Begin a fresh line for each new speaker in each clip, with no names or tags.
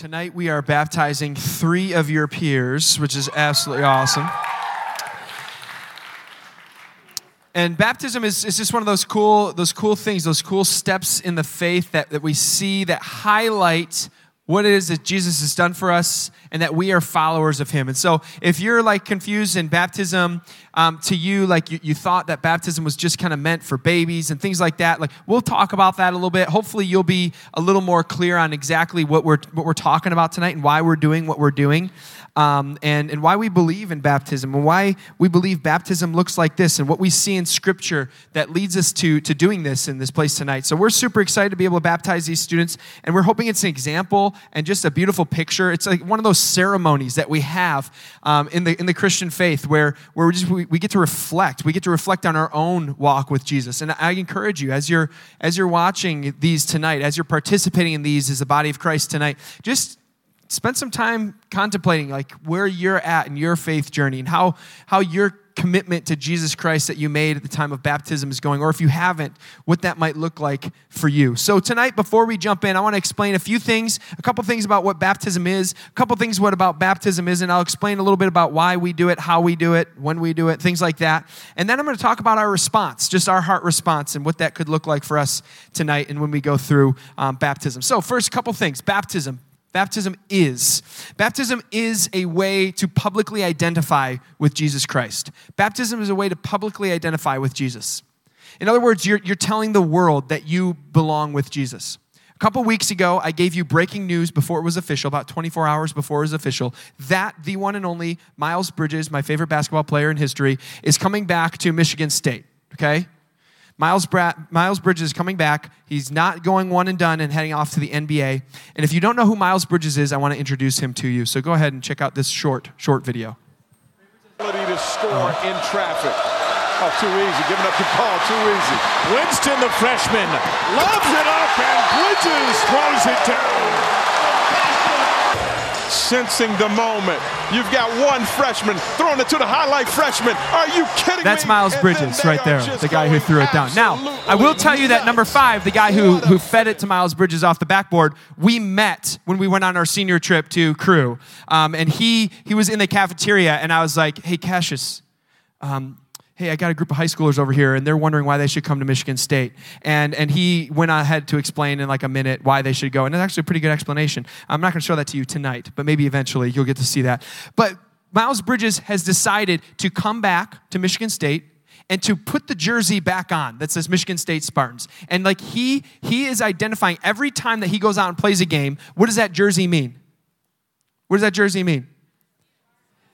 Tonight we are baptizing three of your peers, which is absolutely awesome. And baptism is, is just one of those cool, those cool things, those cool steps in the faith that, that we see that highlight what it is that Jesus has done for us and that we are followers of him. And so if you're like confused in baptism, um, to you, like you, you thought that baptism was just kind of meant for babies and things like that, like we'll talk about that a little bit. Hopefully you'll be a little more clear on exactly what we're, what we're talking about tonight and why we're doing what we're doing um, and, and why we believe in baptism and why we believe baptism looks like this and what we see in Scripture that leads us to, to doing this in this place tonight. So we're super excited to be able to baptize these students, and we're hoping it's an example and just a beautiful picture. It's like one of those ceremonies that we have um, in, the, in the Christian faith where, where we, just, we, we get to reflect. We get to reflect on our own walk with Jesus. And I encourage you, as you're, as you're watching these tonight, as you're participating in these as the body of Christ tonight, just spend some time contemplating like where you're at in your faith journey and how how your commitment to Jesus Christ that you made at the time of baptism is going or if you haven't what that might look like for you. So tonight before we jump in I want to explain a few things, a couple things about what baptism is, a couple things what about baptism is and I'll explain a little bit about why we do it, how we do it, when we do it, things like that. And then I'm going to talk about our response, just our heart response and what that could look like for us tonight and when we go through um, baptism. So first couple things, baptism Baptism is. Baptism is a way to publicly identify with Jesus Christ. Baptism is a way to publicly identify with Jesus. In other words, you're, you're telling the world that you belong with Jesus. A couple weeks ago, I gave you breaking news before it was official, about 24 hours before it was official, that the one and only Miles Bridges, my favorite basketball player in history, is coming back to Michigan State. Okay? Miles, Bra- Miles Bridges is coming back. He's not going one and done and heading off to the NBA. And if you don't know who Miles Bridges is, I want to introduce him to you. So go ahead and check out this short, short video.
Ability to score in traffic. Oh, too easy. Giving up the ball, too easy. Winston, the freshman, loves it up, and Bridges throws it down sensing the moment. You've got one freshman throwing it to the highlight freshman. Are you kidding
That's
me?
That's Miles Bridges right there, the guy who threw it down. Now, I will tell you that number five, the guy who, who fed it to Miles Bridges off the backboard, we met when we went on our senior trip to Cru. Um, and he, he was in the cafeteria, and I was like, hey, Cassius, um, hey, I got a group of high schoolers over here, and they're wondering why they should come to Michigan State. And, and he went ahead to explain in like a minute why they should go. And it's actually a pretty good explanation. I'm not going to show that to you tonight, but maybe eventually you'll get to see that. But Miles Bridges has decided to come back to Michigan State and to put the jersey back on that says Michigan State Spartans. And like he he is identifying every time that he goes out and plays a game, what does that jersey mean? What does that jersey mean?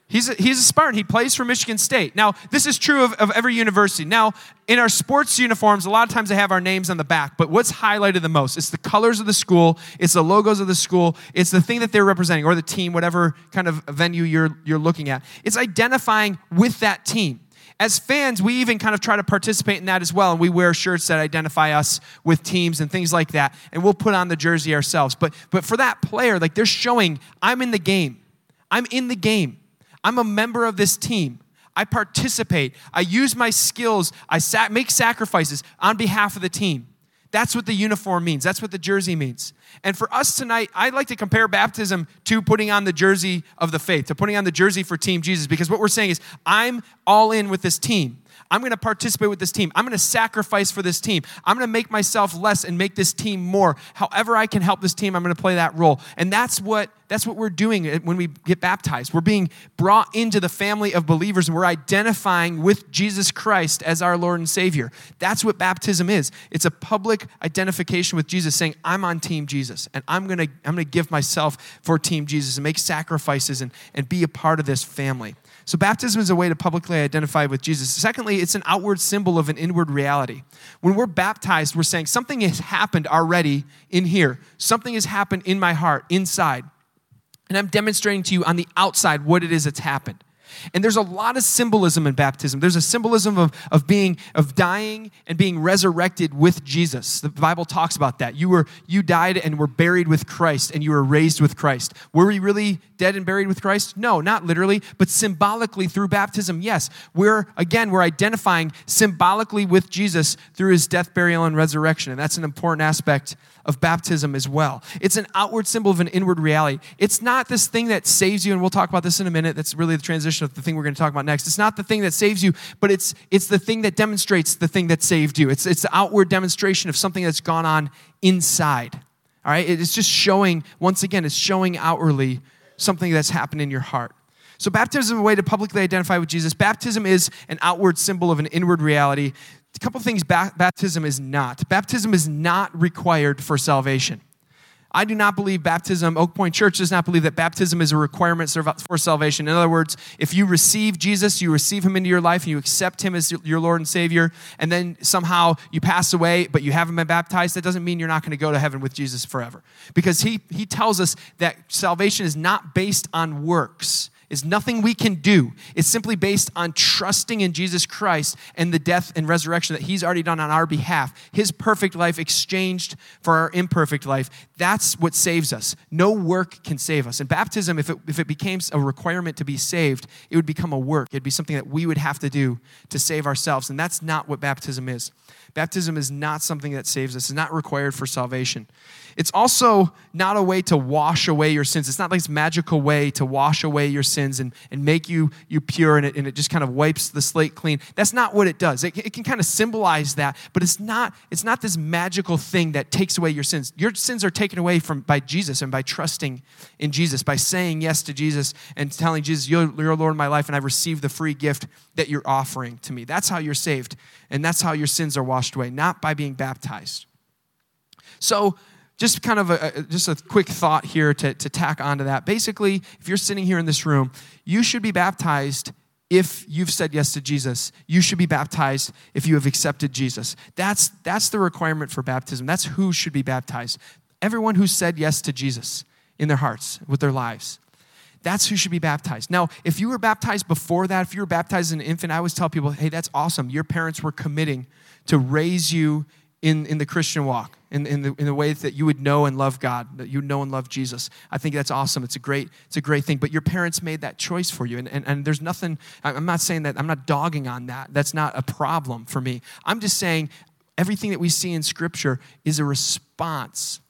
He's a, he's a Spartan. He plays for Michigan State. Now, this is true of, of every university. Now, in our sports uniforms, a lot of times they have our names on the back, but what's highlighted the most? It's the colors of the school, it's the logos of the school, it's the thing that they're representing, or the team, whatever kind of venue you're, you're looking at. It's identifying with that team. As fans, we even kind of try to participate in that as well, and we wear shirts that identify us with teams and things like that, and we'll put on the jersey ourselves. But, but for that player, like they're showing, I'm in the game. I'm in the game. I'm a member of this team. I participate. I use my skills. I make sacrifices on behalf of the team. That's what the uniform means. That's what the jersey means. And for us tonight, I'd like to compare baptism to putting on the jersey of the faith, to putting on the jersey for Team Jesus, because what we're saying is, I'm all in with this team. I'm going to participate with this team. I'm going to sacrifice for this team. I'm going to make myself less and make this team more. However I can help this team, I'm going to play that role. And that's what that's what we're doing eh, when we get baptized. We're being brought into the family of believers and we're identifying with Jesus Christ as our Lord and Savior. That's what baptism is. It's a public identification with Jesus saying, I'm on team Jesus and I'm going to I'm going to give myself for team Jesus and make sacrifices and, and be a part of this family. So, baptism is a way to publicly identify with Jesus. Secondly, it's an outward symbol of an inward reality. When we're baptized, we're saying something has happened already in here, something has happened in my heart, inside. And I'm demonstrating to you on the outside what it is that's happened. And there's a lot of symbolism in baptism. There's a symbolism of, of being of dying and being resurrected with Jesus. The Bible talks about that. You were you died and were buried with Christ and you were raised with Christ. Were we really dead and buried with Christ? No, not literally, but symbolically through baptism. Yes. We're again we're identifying symbolically with Jesus through his death, burial and resurrection. And that's an important aspect of baptism as well. It's an outward symbol of an inward reality. It's not this thing that saves you, and we'll talk about this in a minute. That's really the transition of the thing we're going to talk about next. It's not the thing that saves you, but it's it's the thing that demonstrates the thing that saved you. It's it's the outward demonstration of something that's gone on inside. All right? It's just showing, once again, it's showing outwardly something that's happened in your heart. So, baptism is a way to publicly identify with Jesus. Baptism is an outward symbol of an inward reality a couple things ba- baptism is not. Baptism is not required for salvation. I do not believe baptism, Oak Point Church does not believe that baptism is a requirement for salvation. In other words, if you receive Jesus, you receive him into your life, and you accept him as your Lord and Savior, and then somehow you pass away, but you haven't been baptized, that doesn't mean you're not going to go to heaven with Jesus forever. Because he, he tells us that salvation is not based on works is nothing we can do. It's simply based on trusting in Jesus Christ and the death and resurrection that He's already done on our behalf. His perfect life exchanged for our imperfect life. That's what saves us. No work can save us. And baptism, if it, if it became a requirement to be saved, it would become a work. It'd be something that we would have to do to save ourselves. And that's not what baptism is. Baptism is not something that saves us, it's not required for salvation. It's also not a way to wash away your sins. It's not like this magical way to wash away your sins and, and make you, you pure and it, and it just kind of wipes the slate clean. That's not what it does. It, it can kind of symbolize that, but it's not, it's not this magical thing that takes away your sins. Your sins are taken away from by Jesus and by trusting in Jesus, by saying yes to Jesus and telling Jesus, You're, you're Lord of my life, and I've received the free gift that you're offering to me. That's how you're saved, and that's how your sins are washed away, not by being baptized. So, just kind of a, just a quick thought here to, to tack onto that. Basically, if you're sitting here in this room, you should be baptized if you've said yes to Jesus. You should be baptized if you have accepted Jesus. That's, that's the requirement for baptism. That's who should be baptized. Everyone who said yes to Jesus in their hearts, with their lives. That's who should be baptized. Now, if you were baptized before that, if you were baptized as an infant, I always tell people, hey, that's awesome. Your parents were committing to raise you in, in the Christian walk, in, in, the, in the way that you would know and love God, that you know and love Jesus. I think that's awesome. It's a great, it's a great thing. But your parents made that choice for you. And, and, and there's nothing, I'm not saying that, I'm not dogging on that. That's not a problem for me. I'm just saying everything that we see in Scripture is a response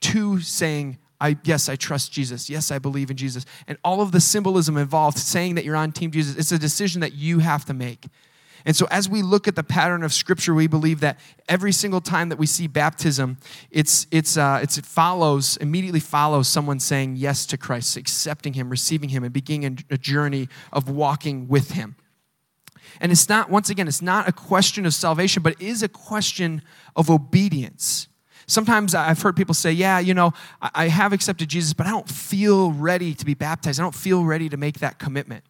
to saying, I, yes, I trust Jesus. Yes, I believe in Jesus. And all of the symbolism involved, saying that you're on Team Jesus, it's a decision that you have to make. And so, as we look at the pattern of Scripture, we believe that every single time that we see baptism, it's, it's, uh, it's, it follows, immediately follows someone saying yes to Christ, accepting Him, receiving Him, and beginning a journey of walking with Him. And it's not, once again, it's not a question of salvation, but it is a question of obedience. Sometimes I've heard people say, Yeah, you know, I have accepted Jesus, but I don't feel ready to be baptized. I don't feel ready to make that commitment.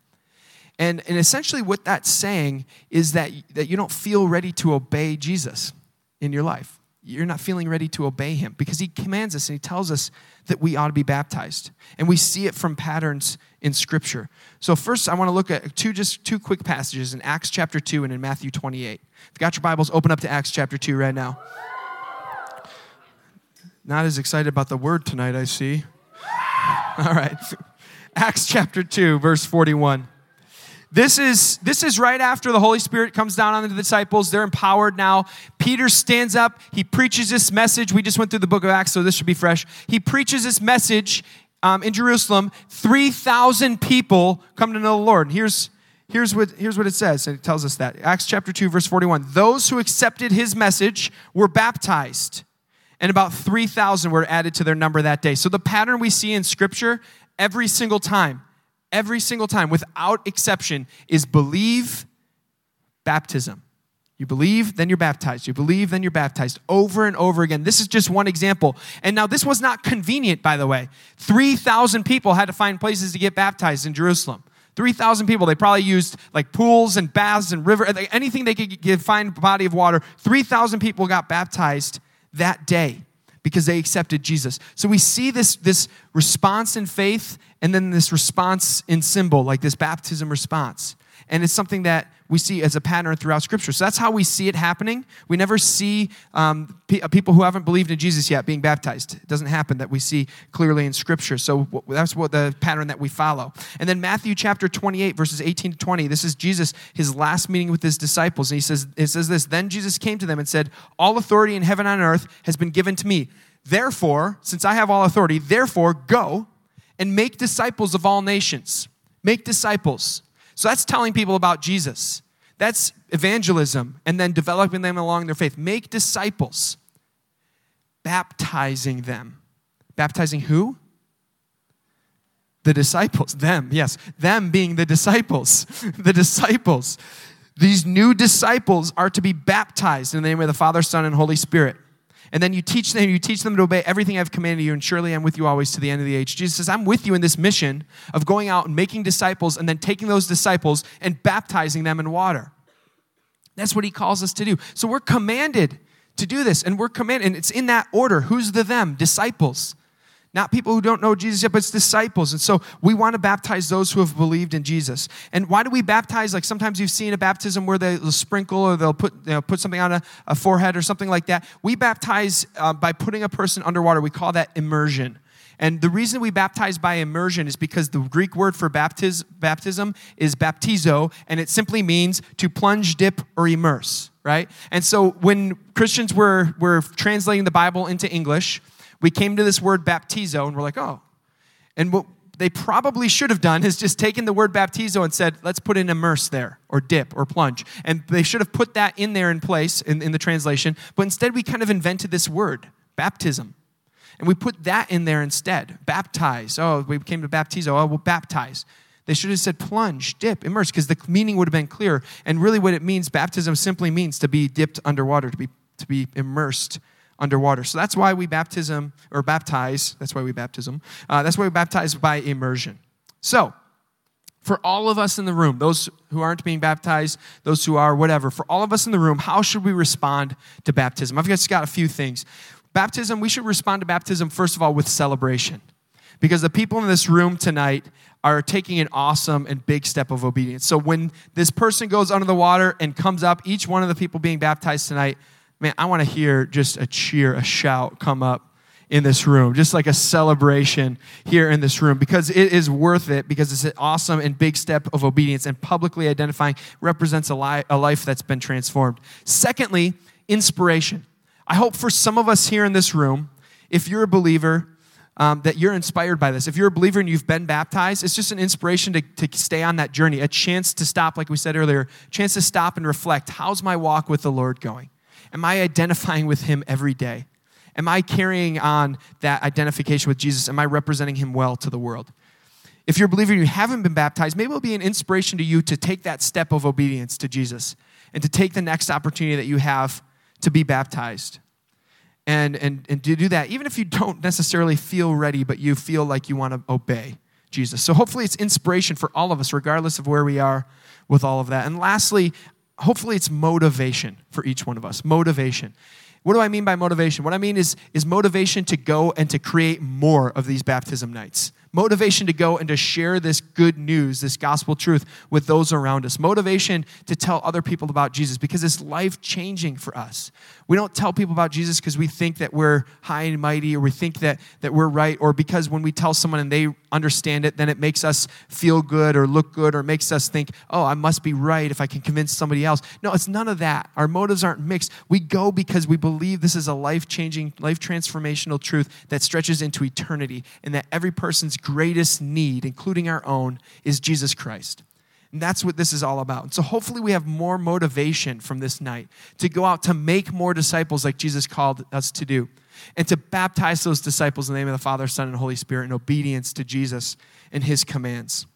And, and essentially, what that's saying is that, that you don't feel ready to obey Jesus in your life. You're not feeling ready to obey him because he commands us and he tells us that we ought to be baptized. And we see it from patterns in Scripture. So, first, I want to look at two just two quick passages in Acts chapter 2 and in Matthew 28. If you got your Bibles, open up to Acts chapter 2 right now. Not as excited about the word tonight, I see. All right. Acts chapter 2, verse 41. This is, this is right after the Holy Spirit comes down on the disciples. They're empowered now. Peter stands up. He preaches this message. We just went through the book of Acts, so this should be fresh. He preaches this message um, in Jerusalem. 3,000 people come to know the Lord. Here's, here's, what, here's what it says, and it tells us that. Acts chapter 2, verse 41. Those who accepted his message were baptized, and about 3,000 were added to their number that day. So the pattern we see in Scripture every single time every single time, without exception, is believe, baptism. You believe, then you're baptized. You believe, then you're baptized. Over and over again. This is just one example. And now, this was not convenient, by the way. 3,000 people had to find places to get baptized in Jerusalem. 3,000 people. They probably used like pools and baths and river, anything they could find body of water. 3,000 people got baptized that day. Because they accepted Jesus. So we see this, this response in faith and then this response in symbol, like this baptism response. And it's something that we see as a pattern throughout Scripture. So that's how we see it happening. We never see um, uh, people who haven't believed in Jesus yet being baptized. It doesn't happen that we see clearly in Scripture. So that's what the pattern that we follow. And then Matthew chapter 28, verses 18 to 20. This is Jesus, his last meeting with his disciples. And he says, it says this Then Jesus came to them and said, All authority in heaven and earth has been given to me. Therefore, since I have all authority, therefore go and make disciples of all nations. Make disciples. So that's telling people about Jesus. That's evangelism and then developing them along their faith. Make disciples, baptizing them. Baptizing who? The disciples. Them, yes. Them being the disciples. the disciples. These new disciples are to be baptized in the name of the Father, Son, and Holy Spirit and then you teach them, you teach them to obey everything I've commanded you, and surely I'm with you always to the end of the age. Jesus says, I'm with you in this mission of going out and making disciples and then taking those disciples and baptizing them in water. That's what he calls us to do. So we're commanded to do this, and we're commanded, and it's in that order. Who's the them? Disciples. Not people who don't know Jesus yet, but it's disciples. And so we want to baptize those who have believed in Jesus. And why do we baptize? Like sometimes you've seen a baptism where they'll sprinkle or they'll put, you know, put something on a, a, forehead or something like that. We baptize uh, by putting a person underwater. We call that immersion. And the reason we baptize by immersion is because the Greek word for baptiz, baptism is baptizo, and it simply means to plunge, dip, or immerse, right? And so when Christians were, were translating the Bible into English, we came to this word baptizo and we're like, oh. And what they probably should have done is just taken the word baptizo and said, let's put in immerse there, or dip, or plunge. And they should have put that in there in place in, in the translation. But instead, we kind of invented this word, baptism. And we put that in there instead. Baptize. Oh, we came to baptizo. Oh, we'll baptize. They should have said plunge, dip, immerse, because the meaning would have been clear. And really, what it means, baptism simply means to be dipped underwater, to be, to be immersed underwater. So that's why we baptism or baptize. That's why we baptism. Uh, that's why we baptize by immersion. So, for all of us in the room, those who aren't being baptized, those who are, whatever, for all of us in the room, how should we respond to baptism? I've just got a few things. Baptism, we should respond to baptism, first of all, with celebration. Because the people in this room tonight are taking an awesome and big step of obedience. So when this person goes under the water and comes up, each one of the people being baptized tonight, man, I want to hear just a cheer, a shout come up in this room, just like a celebration here in this room, because it is worth it, because it's an awesome and big step of obedience, and publicly identifying represents a, li- a life that's been transformed. Secondly, inspiration. I hope for some of us here in this room, if you're a believer, um, that you're inspired by this. If you're a believer and you've been baptized, it's just an inspiration to, to stay on that journey, a chance to stop, like we said earlier, chance to stop and reflect. How's my walk with the Lord going? Am I identifying with him every day? Am I carrying on that identification with Jesus? Am I representing him well to the world? If you're a believer and you haven't been baptized, maybe it'll be an inspiration to you to take that step of obedience to Jesus and to take the next opportunity that you have to be baptized. And, and, and to do that, even if you don't necessarily feel ready, but you feel like you want to obey Jesus. So hopefully it's inspiration for all of us, regardless of where we are with all of that. And lastly, hopefully it's motivation for each one of us. Motivation. What do I mean by motivation? What I mean is, is motivation to go and to create more of these baptism nights motivation to go and to share this good news, this gospel truth with those around us, motivation to tell other people about Jesus because it's life changing for us. We don't tell people about Jesus because we think that we're high and mighty or we think that, that we're right or because when we tell someone and they understand it, then it makes us feel good or look good or makes us think, oh, I must be right if I can convince somebody else. No, it's none of that. Our motives aren't mixed. We go because we believe this is a life changing, life transformational truth that stretches into eternity and that every person's greatest need, including our own, is Jesus Christ. And that's what this is all about. And so hopefully we have more motivation from this night to go out to make more disciples like Jesus called us to do and to baptize those disciples in the name of the Father, Son, and Holy Spirit in obedience to Jesus and his commands.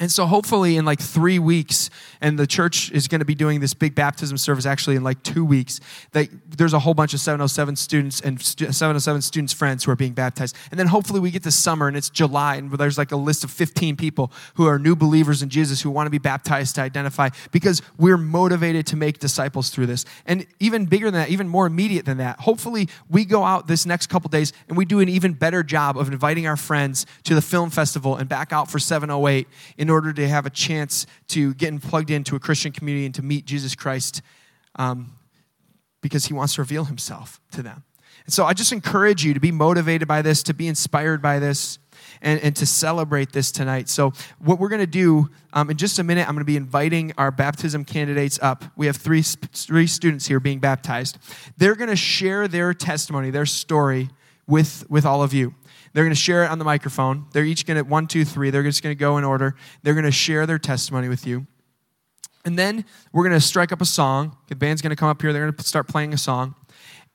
And so, hopefully, in like three weeks, and the church is going to be doing this big baptism service actually in like two weeks, that there's a whole bunch of 707 students and 707 students' friends who are being baptized. And then, hopefully, we get to summer and it's July, and there's like a list of 15 people who are new believers in Jesus who want to be baptized to identify because we're motivated to make disciples through this. And even bigger than that, even more immediate than that, hopefully, we go out this next couple days and we do an even better job of inviting our friends to the film festival and back out for 708 in order to have a chance to get plugged into a Christian community and to meet Jesus Christ um, because he wants to reveal himself to them. And so I just encourage you to be motivated by this, to be inspired by this, and, and to celebrate this tonight. So, what we're going to do um, in just a minute, I'm going to be inviting our baptism candidates up. We have three, three students here being baptized. They're going to share their testimony, their story with, with all of you. They're going to share it on the microphone. They're each going to, one, two, three, they're just going to go in order. They're going to share their testimony with you. And then we're going to strike up a song. The band's going to come up here. They're going to start playing a song.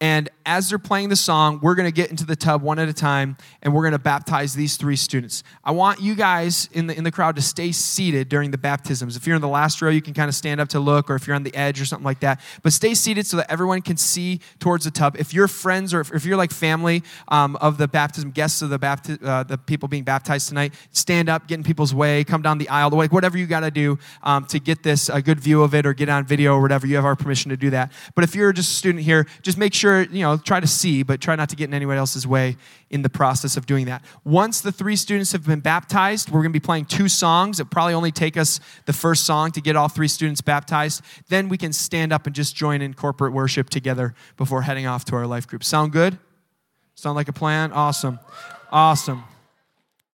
And as they're playing the song, we're to get into the tub one at a time and we're to baptize these three students. I want you guys in the, in the crowd to stay seated during the baptisms. If you're in the last row, you can kind of stand up to look, or if you're on the edge or something like that. But stay seated so that everyone can see towards the tub. If you're friends or if, if you're like family um, of the baptism, guests of the, bapti- uh, the people being baptized tonight, stand up, get in people's way, come down the aisle, like whatever you got to do um, to get this a good view of it or get on video or whatever. You have our permission to do that. But if you're just a student here, just make sure sure, you know, try to see, but try not to get in anyone else's way in the process of doing that. Once the three students have been baptized, we're going to be playing two songs. It probably only take us the first song to get all three students baptized. Then we can stand up and just join in corporate worship together before heading off to our life group. Sound good? Sound like a plan? Awesome. Awesome.